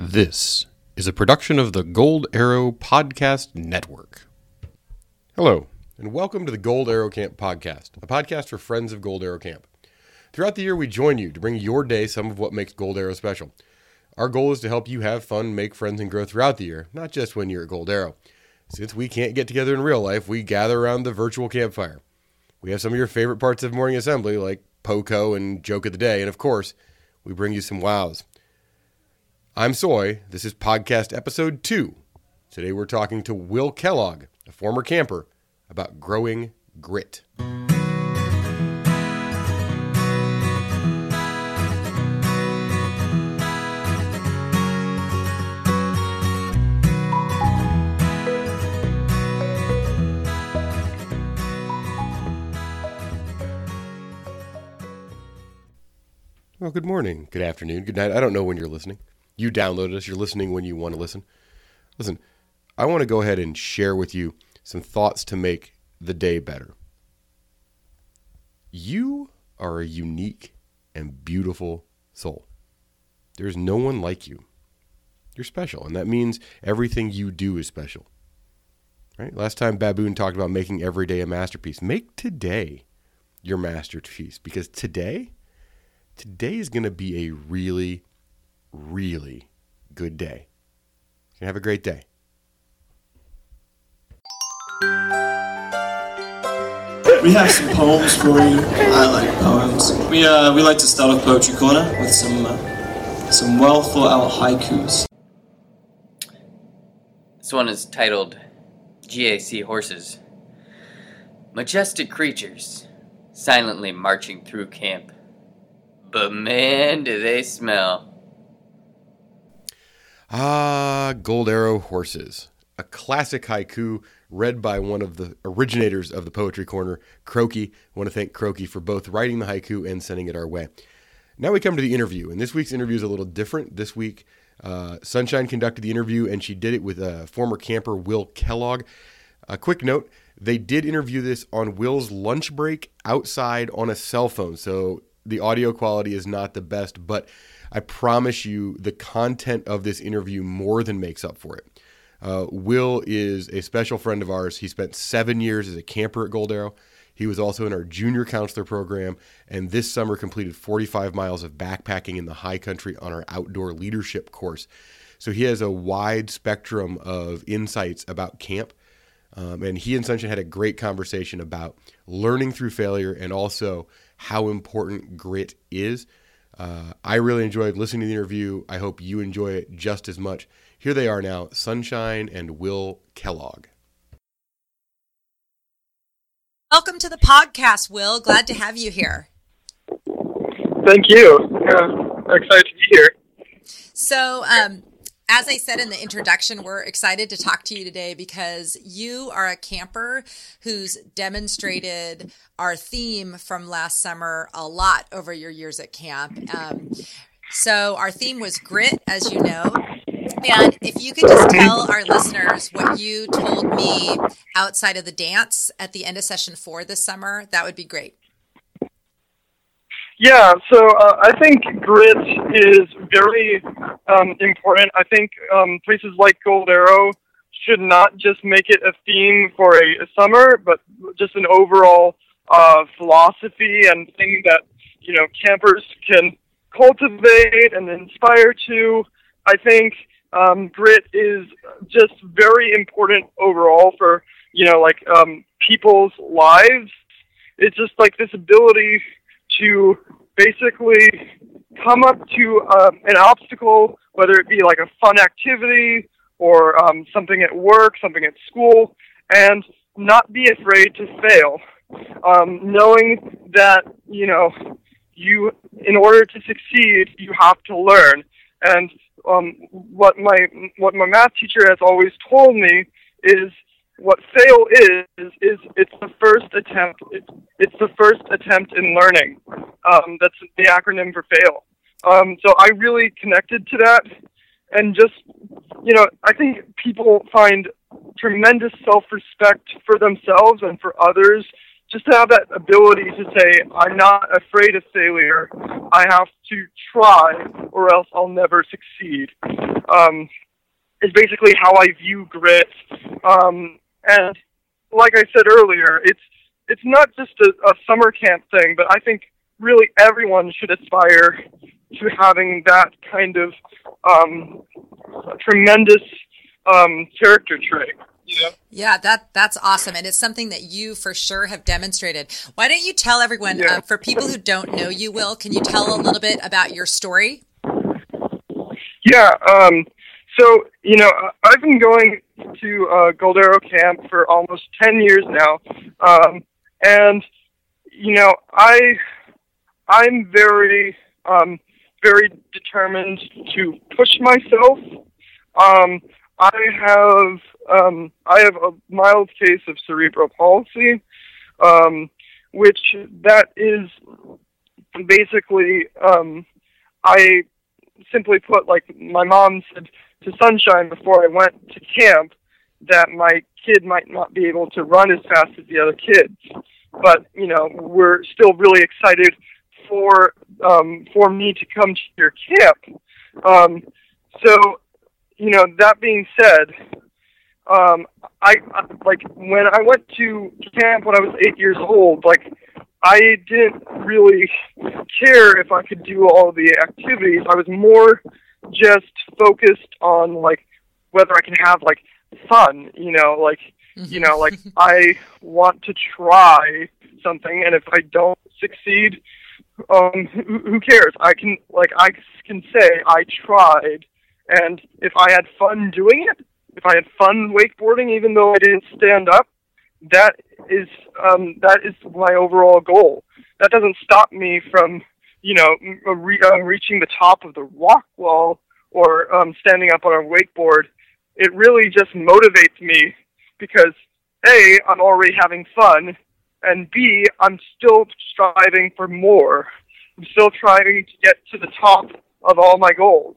This is a production of the Gold Arrow Podcast Network. Hello, and welcome to the Gold Arrow Camp Podcast, a podcast for friends of Gold Arrow Camp. Throughout the year, we join you to bring your day some of what makes Gold Arrow special. Our goal is to help you have fun, make friends, and grow throughout the year, not just when you're at Gold Arrow. Since we can't get together in real life, we gather around the virtual campfire. We have some of your favorite parts of morning assembly, like POCO and Joke of the Day, and of course, we bring you some wows. I'm Soy. This is podcast episode two. Today we're talking to Will Kellogg, a former camper, about growing grit. Well, good morning, good afternoon, good night. I don't know when you're listening. You downloaded us, you're listening when you want to listen. Listen, I want to go ahead and share with you some thoughts to make the day better. You are a unique and beautiful soul. There's no one like you. You're special, and that means everything you do is special. Right? Last time Baboon talked about making every day a masterpiece. Make today your masterpiece because today today is going to be a really really good day. You have a great day. We have some poems for you. I like poems. We uh, we like to start off poetry corner with some uh, some well thought out haikus. This one is titled GAC Horses. Majestic creatures, silently marching through camp. But man, do they smell. Ah, Gold Arrow Horses, a classic haiku read by one of the originators of the Poetry Corner, Croaky. I want to thank Croaky for both writing the haiku and sending it our way. Now we come to the interview, and this week's interview is a little different. This week, uh, Sunshine conducted the interview, and she did it with uh, former camper Will Kellogg. A quick note they did interview this on Will's lunch break outside on a cell phone, so the audio quality is not the best, but I promise you the content of this interview more than makes up for it. Uh, Will is a special friend of ours. He spent seven years as a camper at Gold Arrow. He was also in our junior counselor program, and this summer completed 45 miles of backpacking in the high country on our outdoor leadership course. So he has a wide spectrum of insights about camp. Um, and he and Sunshine had a great conversation about learning through failure and also how important grit is. Uh, I really enjoyed listening to the interview. I hope you enjoy it just as much. Here they are now Sunshine and Will Kellogg. Welcome to the podcast, Will. Glad to have you here. Thank you. Yeah, excited to be here. So, um, as I said in the introduction, we're excited to talk to you today because you are a camper who's demonstrated our theme from last summer a lot over your years at camp. Um, so, our theme was grit, as you know. And if you could just tell our listeners what you told me outside of the dance at the end of session four this summer, that would be great. Yeah, so uh, I think grit is very um, important. I think um, places like Gold Arrow should not just make it a theme for a, a summer, but just an overall uh, philosophy and thing that you know campers can cultivate and inspire to. I think um, grit is just very important overall for you know like um, people's lives. It's just like this ability to basically come up to um, an obstacle, whether it be like a fun activity or um, something at work, something at school, and not be afraid to fail. Um, knowing that, you know, you, in order to succeed, you have to learn. And um, what my what my math teacher has always told me is what fail is is it's the first attempt. It's, it's the first attempt in learning. Um, that's the acronym for fail. Um, so I really connected to that, and just you know, I think people find tremendous self-respect for themselves and for others just to have that ability to say, I'm not afraid of failure. I have to try, or else I'll never succeed. Um, is basically how I view grit. Um, and like I said earlier, it's it's not just a, a summer camp thing, but I think really everyone should aspire to having that kind of um, tremendous um, character trait. Yeah. Yeah, that that's awesome, and it's something that you for sure have demonstrated. Why don't you tell everyone, Yeah. uh, for people who don't know you, Will, can you tell a little bit about your story? Yeah. Um, so you know, I've been going to uh, Gold Arrow Camp for almost ten years now, um, and you know, I I'm very um, very determined to push myself. Um, I have um, I have a mild case of cerebral palsy, um, which that is basically um, I simply put, like my mom said to Sunshine before I went to camp, that my kid might not be able to run as fast as the other kids. But you know, we're still really excited for um, for me to come to your camp. Um, so, you know, that being said, um, I, I like when I went to camp when I was eight years old. Like, I didn't really care if I could do all the activities. I was more just focused on like whether I can have like fun. You know, like you know, like I want to try something, and if I don't succeed, um, who, who cares? I can like I can say I tried, and if I had fun doing it, if I had fun wakeboarding, even though I didn't stand up, that is um, that is my overall goal. That doesn't stop me from you know re- um, reaching the top of the rock wall or um, standing up on a wakeboard. It really just motivates me because a I'm already having fun, and b I'm still striving for more. I'm still trying to get to the top of all my goals.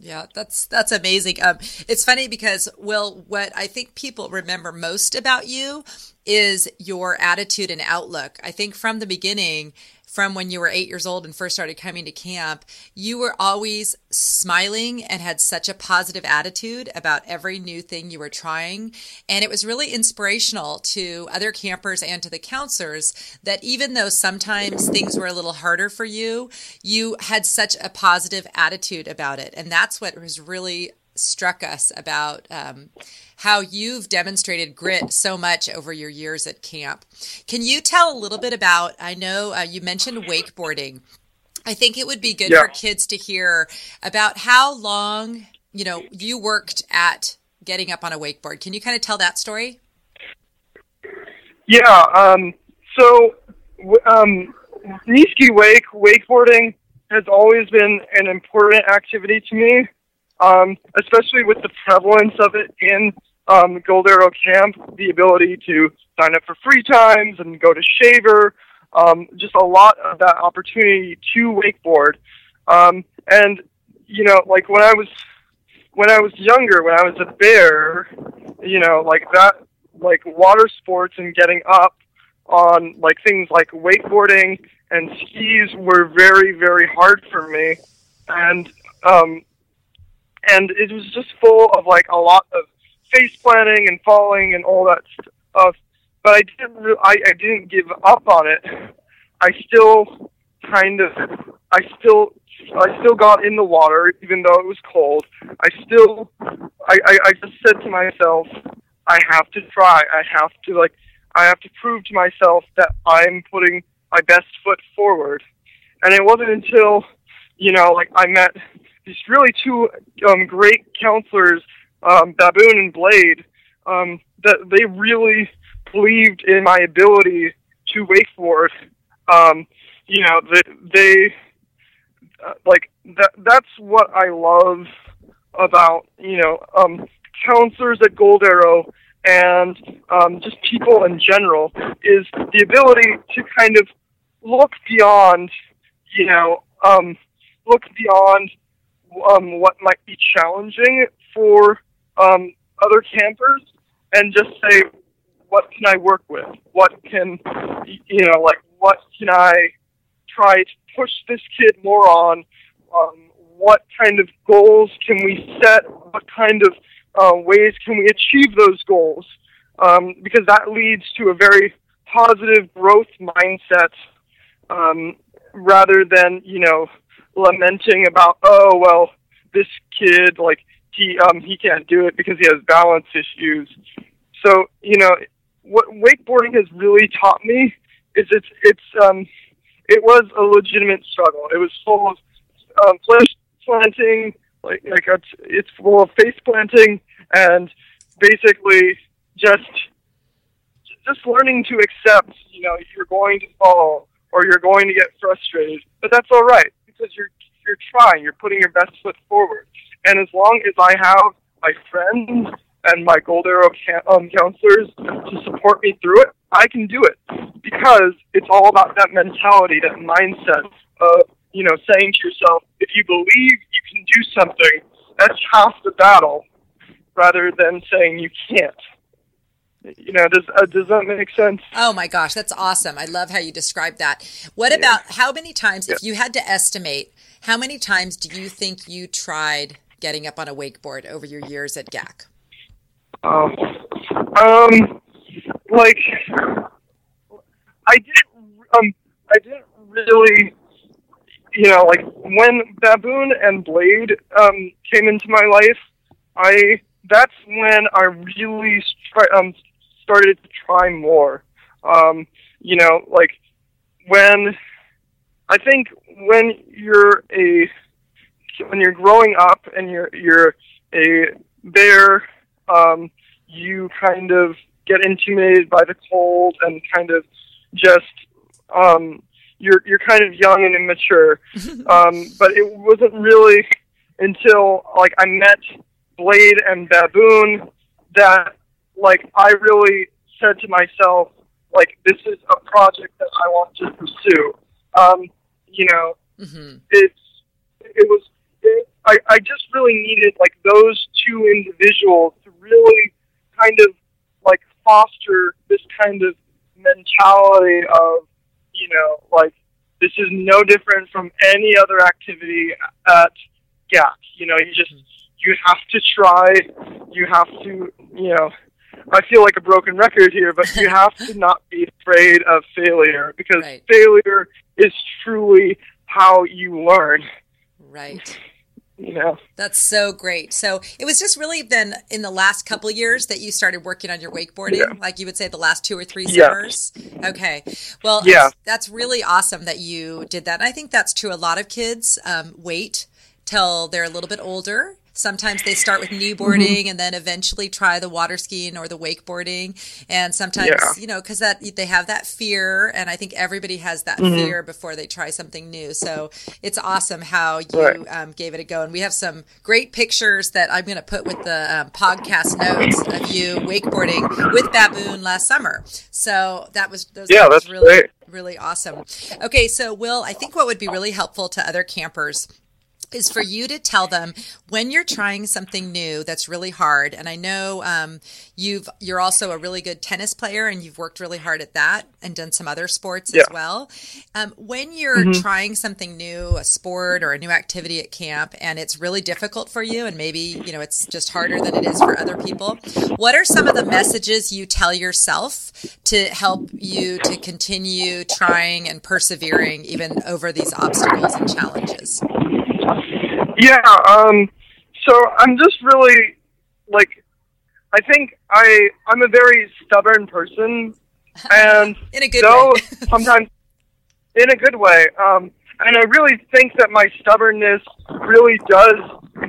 Yeah, that's that's amazing. Um, it's funny because Will, what I think people remember most about you is your attitude and outlook. I think from the beginning, from when you were eight years old and first started coming to camp, you were always smiling and had such a positive attitude about every new thing you were trying. And it was really inspirational to other campers and to the counselors that even though sometimes things were a little harder for you, you had such a positive attitude about it. And that's what was really struck us about um, how you've demonstrated grit so much over your years at camp. Can you tell a little bit about? I know uh, you mentioned wakeboarding. I think it would be good Yeah. for kids to hear about how long you know you worked at getting up on a wakeboard. Can you kind of tell that story? Yeah. Um, so, um, Niski wake wakeboarding has always been an important activity to me, um, especially with the prevalence of it in um, Gold Arrow Camp. The ability to sign up for free times and go to Shaver, um, just a lot of that opportunity to wakeboard. Um, and you know, like when I was when I was younger, when I was a bear, you know, like that like water sports and getting up on like things like wakeboarding and skis were very very hard for me and um and it was just full of like a lot of face planting and falling and all that stuff but i didn't re- I, I didn't give up on it i still kind of i still i still got in the water even though it was cold i still i i, I just said to myself I have to try. I have to like I have to prove to myself that I'm putting my best foot forward. And it wasn't until, you know, like I met these really two um great counselors, um, Baboon and Blade, um, that they really believed in my ability to wakeboard. Um, you know, they, they uh, like that that's what I love about, you know, um counselors at Gold Arrow and um, just people in general is the ability to kind of look beyond, you know, um, look beyond um, what might be challenging for um, other campers and just say, what can I work with? What can you know like what can I try to push this kid more on? Um, what kind of goals can we set? What kind of uh, ways can we achieve those goals? Um, because that leads to a very positive growth mindset um, rather than you know lamenting about oh well this kid like he um, he can't do it because he has balance issues. So you know what wakeboarding has really taught me is it's it's um, it was a legitimate struggle. It was full of um, flesh planting, like like it's, it's full of face planting, and basically just just learning to accept, you know, you're going to fall or you're going to get frustrated, but that's all right because you're you're trying, you're putting your best foot forward, and as long as I have my friends and my Gold Arrow um, counselors to support me through it, I can do it. Because it's all about that mentality, that mindset of you know saying to yourself, if you believe you can do something, that's half the battle, rather than saying you can't you know does uh, does that make sense oh my gosh that's awesome i love how you described that what yeah. about how many times yeah. if you had to estimate how many times do you think you tried getting up on a wakeboard over your years at gac um, um like i didn't um i didn't really you know like when baboon and blade um came into my life i that's when I really um, started to try more. Um, you know, like when I think when you're a when you're growing up and you're you're a bear, um, you kind of get intimidated by the cold and kind of just um, you're you're kind of young and immature. um, but it wasn't really until like I met Blade and Baboon that like I really said to myself, like this is a project that I want to pursue. Um, you know, mm-hmm. it's it was it, I I just really needed like those two individuals to really kind of like foster this kind of mentality of you know like this is no different from any other activity at GAC. You know, you just you have to try. You have to you know I feel like a broken record here, but you have to not be afraid of failure because right. failure is truly how you learn. Right. You know. That's so great. So it was just really then in the last couple years that you started working on your wakeboarding, yeah. like you would say the last two or three summers. Yeah. Okay. Well, yeah. That's, that's, really awesome that you did that. And I think that's true. A lot of kids um, wait till they're a little bit older Sometimes they start with kneeboarding mm-hmm. and then eventually try the water skiing or the wakeboarding. And sometimes, yeah. you know, because that they have that fear, and I think everybody has that mm-hmm. fear before they try something new. So it's awesome how you right. um, gave it a go. And we have some great pictures that I'm going to put with the um, podcast notes of you wakeboarding with Baboon last summer. So that was those yeah, that's really great. really awesome. Okay, so Will, I think what would be really helpful to other campers is for you to tell them when you're trying something new that's really hard and i know um, you've you're also a really good tennis player and you've worked really hard at that and done some other sports yeah. as well um, when you're mm-hmm. trying something new a sport or a new activity at camp and it's really difficult for you and maybe you know it's just harder than it is for other people what are some of the messages you tell yourself to help you to continue trying and persevering even over these obstacles and challenges yeah, um, so I'm just really like, I think I I'm a very stubborn person, and in a good though way. sometimes in a good way, um, and I really think that my stubbornness really does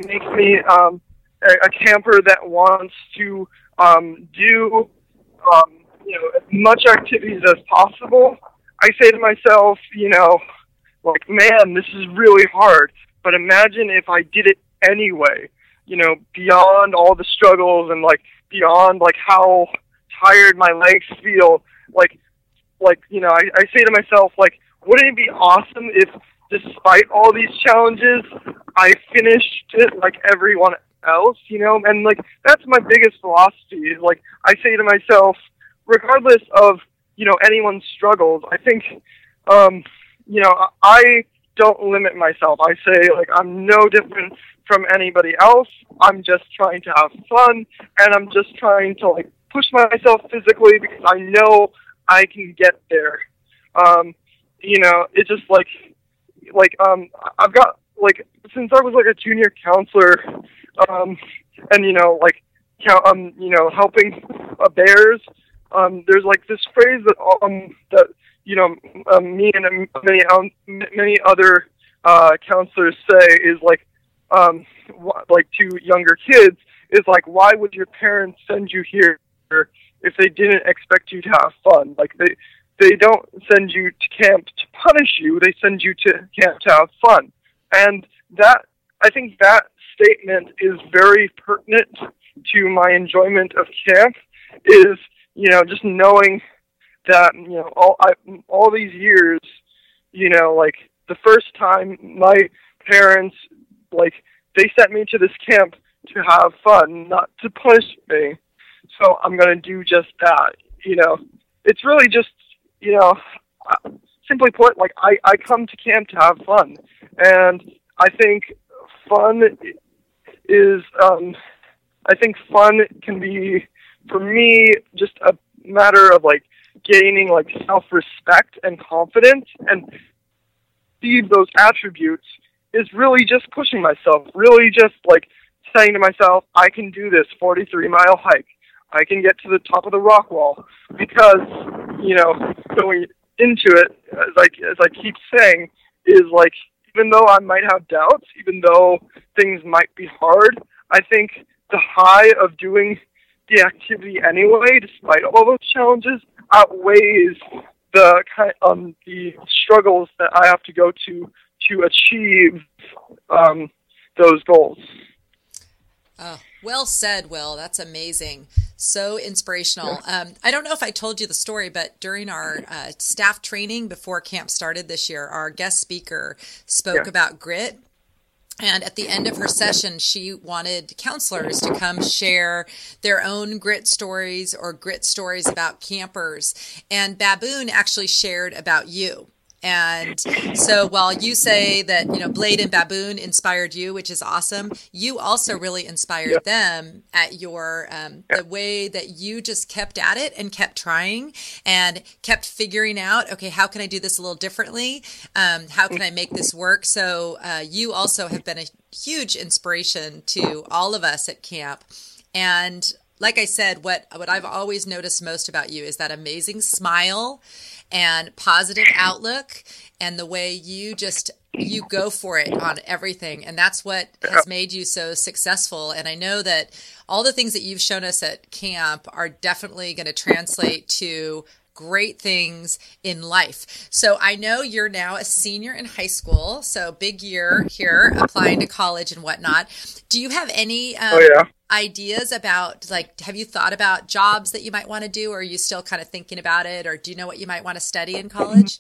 make me um, a, a camper that wants to um, do um, you know as much activities as possible. I say to myself, you know, like, man, this is really hard. But imagine if I did it anyway, you know, beyond all the struggles and like beyond like how tired my legs feel. Like, like you know, I, I say to myself, like, wouldn't it be awesome if, despite all these challenges, I finished it like everyone else, you know? And like, that's my biggest philosophy. Is like, I say to myself, regardless of you know anyone's struggles, I think um, you know I don't limit myself. I say like I'm no different from anybody else. I'm just trying to have fun, and I'm just trying to like push myself physically because I know I can get there. Um, you know, it's just like like um I've got like since I was like a junior counselor, um, and you know like count um you know helping uh, bears. Um, there's like this phrase that um that you know um, me and many many other uh, counselors say is like um like to younger kids is like why would your parents send you here if they didn't expect you to have fun? Like they they don't send you to camp to punish you. They send you to camp to have fun. And that i think that statement is very pertinent to my enjoyment of camp is you know just knowing that you know all I, all these years you know like the first time my parents like they sent me to this camp to have fun not to punish me. So i'm to do just that you know. It's really just you know simply put like i i come to camp to have fun. And i think fun is um i think fun can be for me just a matter of like gaining like self respect and confidence and achieve those attributes is really just pushing myself, really just like saying to myself, I can do this 43 mile hike. I can get to the top of the rock wall because, you know, going into it, as I, as I keep saying, is like, even though I might have doubts, even though things might be hard, I think the high of doing the activity anyway, despite all those challenges, outweighs the kind um the struggles that I have to go to to achieve um, those goals. Oh, well said, Will. That's amazing. So inspirational. Um, I don't know if I told you the story, but during our uh, staff training before camp started this year, our guest speaker spoke Yeah. about grit. And at the end of her session, she wanted counselors to come share their own grit stories or grit stories about campers. And Baboon actually shared about you. And so while you say that, you know, Blade and Baboon inspired you, which is awesome, you also really inspired Yeah. them at your, um, the way that you just kept at it and kept trying and kept figuring out, okay, how can I do this a little differently? Um, how can I make this work? So uh, you also have been a huge inspiration to all of us at camp. And like I said, what what I've always noticed most about you is that amazing smile and positive outlook and the way you just you go for it on everything. And that's what has made you so successful. And i know that all the things that you've shown us at camp are definitely going to translate to great things in life. So I know you're now a senior in high school, so big year here, applying to college and whatnot. Do you have any um, Oh yeah. ideas about like have you thought about jobs that you might want to do or are you still kind of thinking about it or do you know what you might want to study in college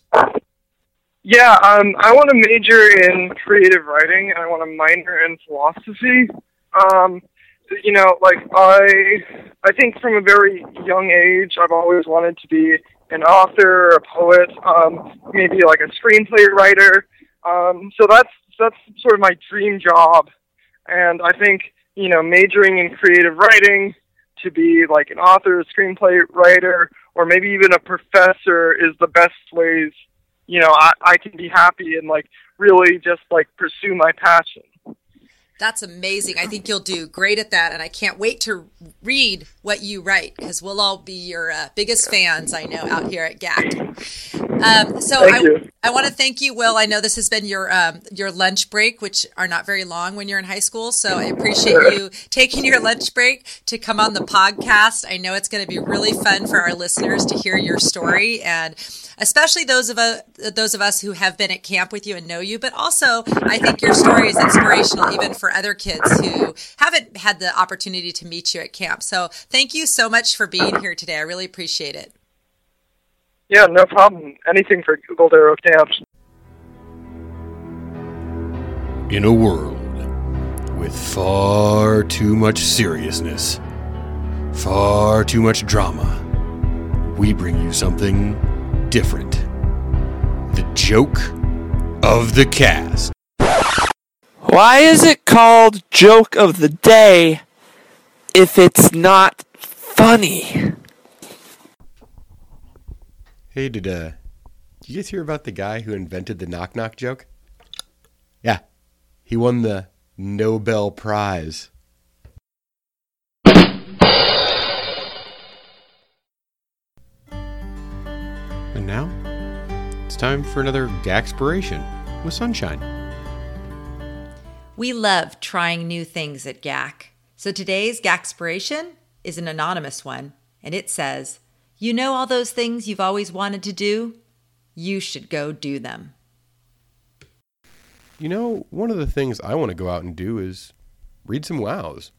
Yeah, um, I want to major in creative writing and I want to minor in philosophy. Um, you know, like I, I think from a very young age, I've always wanted to be an author, a poet, um, maybe like a screenplay writer. Um, so that's that's sort of my dream job, and I think you know majoring in creative writing to be like an author, a screenplay writer, or maybe even a professor is the best ways you know I, I can be happy and like really just like pursue my passion. That's amazing. I think you'll do great at that. And I can't wait to read what you write because we'll all be your uh, biggest fans, I know, out here at GAC. Um, so Thank I, you. I want to thank you, Will. I know this has been your um, your lunch break, which are not very long when you're in high school. So I appreciate you taking your lunch break to come on the podcast. I know it's going to be really fun for our listeners to hear your story, and especially those of us those of us who have been at camp with you and know you. But also, I think your story is inspirational even for other kids who haven't had the opportunity to meet you at camp. So thank you so much for being here today. I really appreciate it. Yeah, no problem. Anything for Gold Arrow Camps. In a world with far too much seriousness, far too much drama, we bring you something different. The joke of the cast. Why is it called joke of the day if it's not funny? Hey, did uh, did you guys hear about the guy who invented the knock knock joke? Yeah, he won the Nobel Prize. And now, it's time for another GACspiration with Sunshine. We love trying new things at GAC. So today's GACspiration is an anonymous one, and it says, You know all those things you've always wanted to do? You should go do them. You know, one of the things I want to go out and do is read some wows.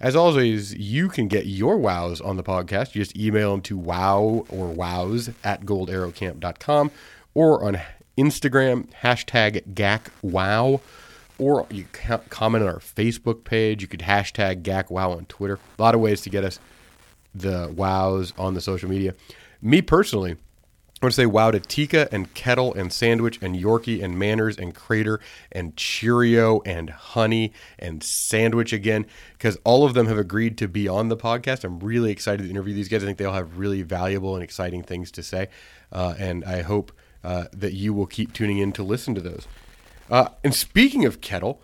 As always, you can get your wows on the podcast. You just email them to wow or wows at goldarrowcamp.com or on Instagram, hashtag GACWow, or you can comment on our Facebook page. You could hashtag GACWow on Twitter. A lot of ways to get us the wows on the social media. Me personally, I want to say wow to Tika and Kettle and Sandwich and Yorkie and Manners and Crater and Cheerio and Honey and Sandwich again because all of them have agreed to be on the podcast. I'm really excited to interview these guys. I think they all have really valuable and exciting things to say, uh, and I hope uh, that you will keep tuning in to listen to those. Uh, and speaking of Kettle,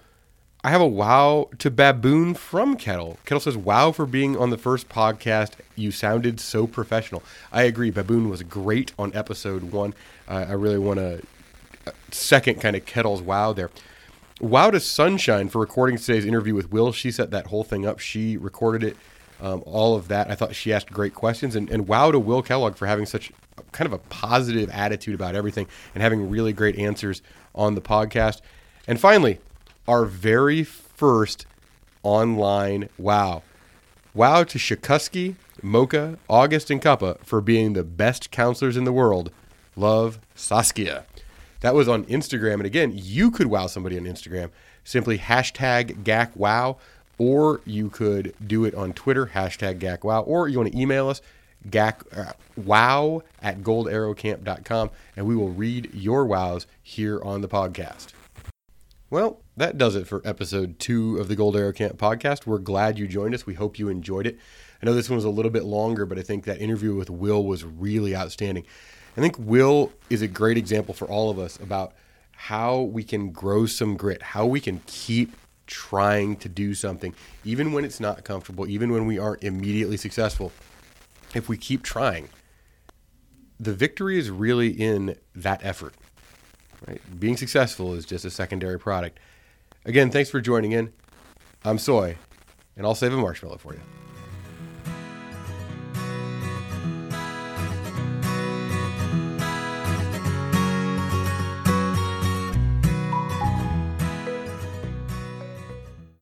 I have a wow to Baboon from Kettle. Kettle says, Wow for being on the first podcast. You sounded so professional. I agree. Baboon was great on episode one. Uh, I really want to second kind of Kettle's wow there. Wow to Sunshine for recording today's interview with Will. She set that whole thing up. She recorded it, um, all of that. I thought she asked great questions. And, and wow to Will Kellogg for having such kind of a positive attitude about everything and having really great answers on the podcast. And finally, our very first online wow. Wow to Shakusky, Mocha, August, and Kappa for being the best counselors in the world. Love, Saskia. That was on Instagram. And again, you could wow somebody on Instagram. Simply hashtag GACWow, or you could do it on Twitter, hashtag GACWow, or you want to email us, gac, uh, wow at goldarrowcamp.com, and we will read your wows here on the podcast. Well, that does it for episode two of the Gold Arrow Camp podcast. We're glad you joined us. We hope you enjoyed it. I know this one was a little bit longer, but I think that interview with Will was really outstanding. I think Will is a great example for all of us about how we can grow some grit, how we can keep trying to do something, even when it's not comfortable, even when we aren't immediately successful. If we keep trying, the victory is really in that effort. Right? Being successful is just a secondary product. Again, thanks for joining in. I'm Soy, and I'll save a marshmallow for you.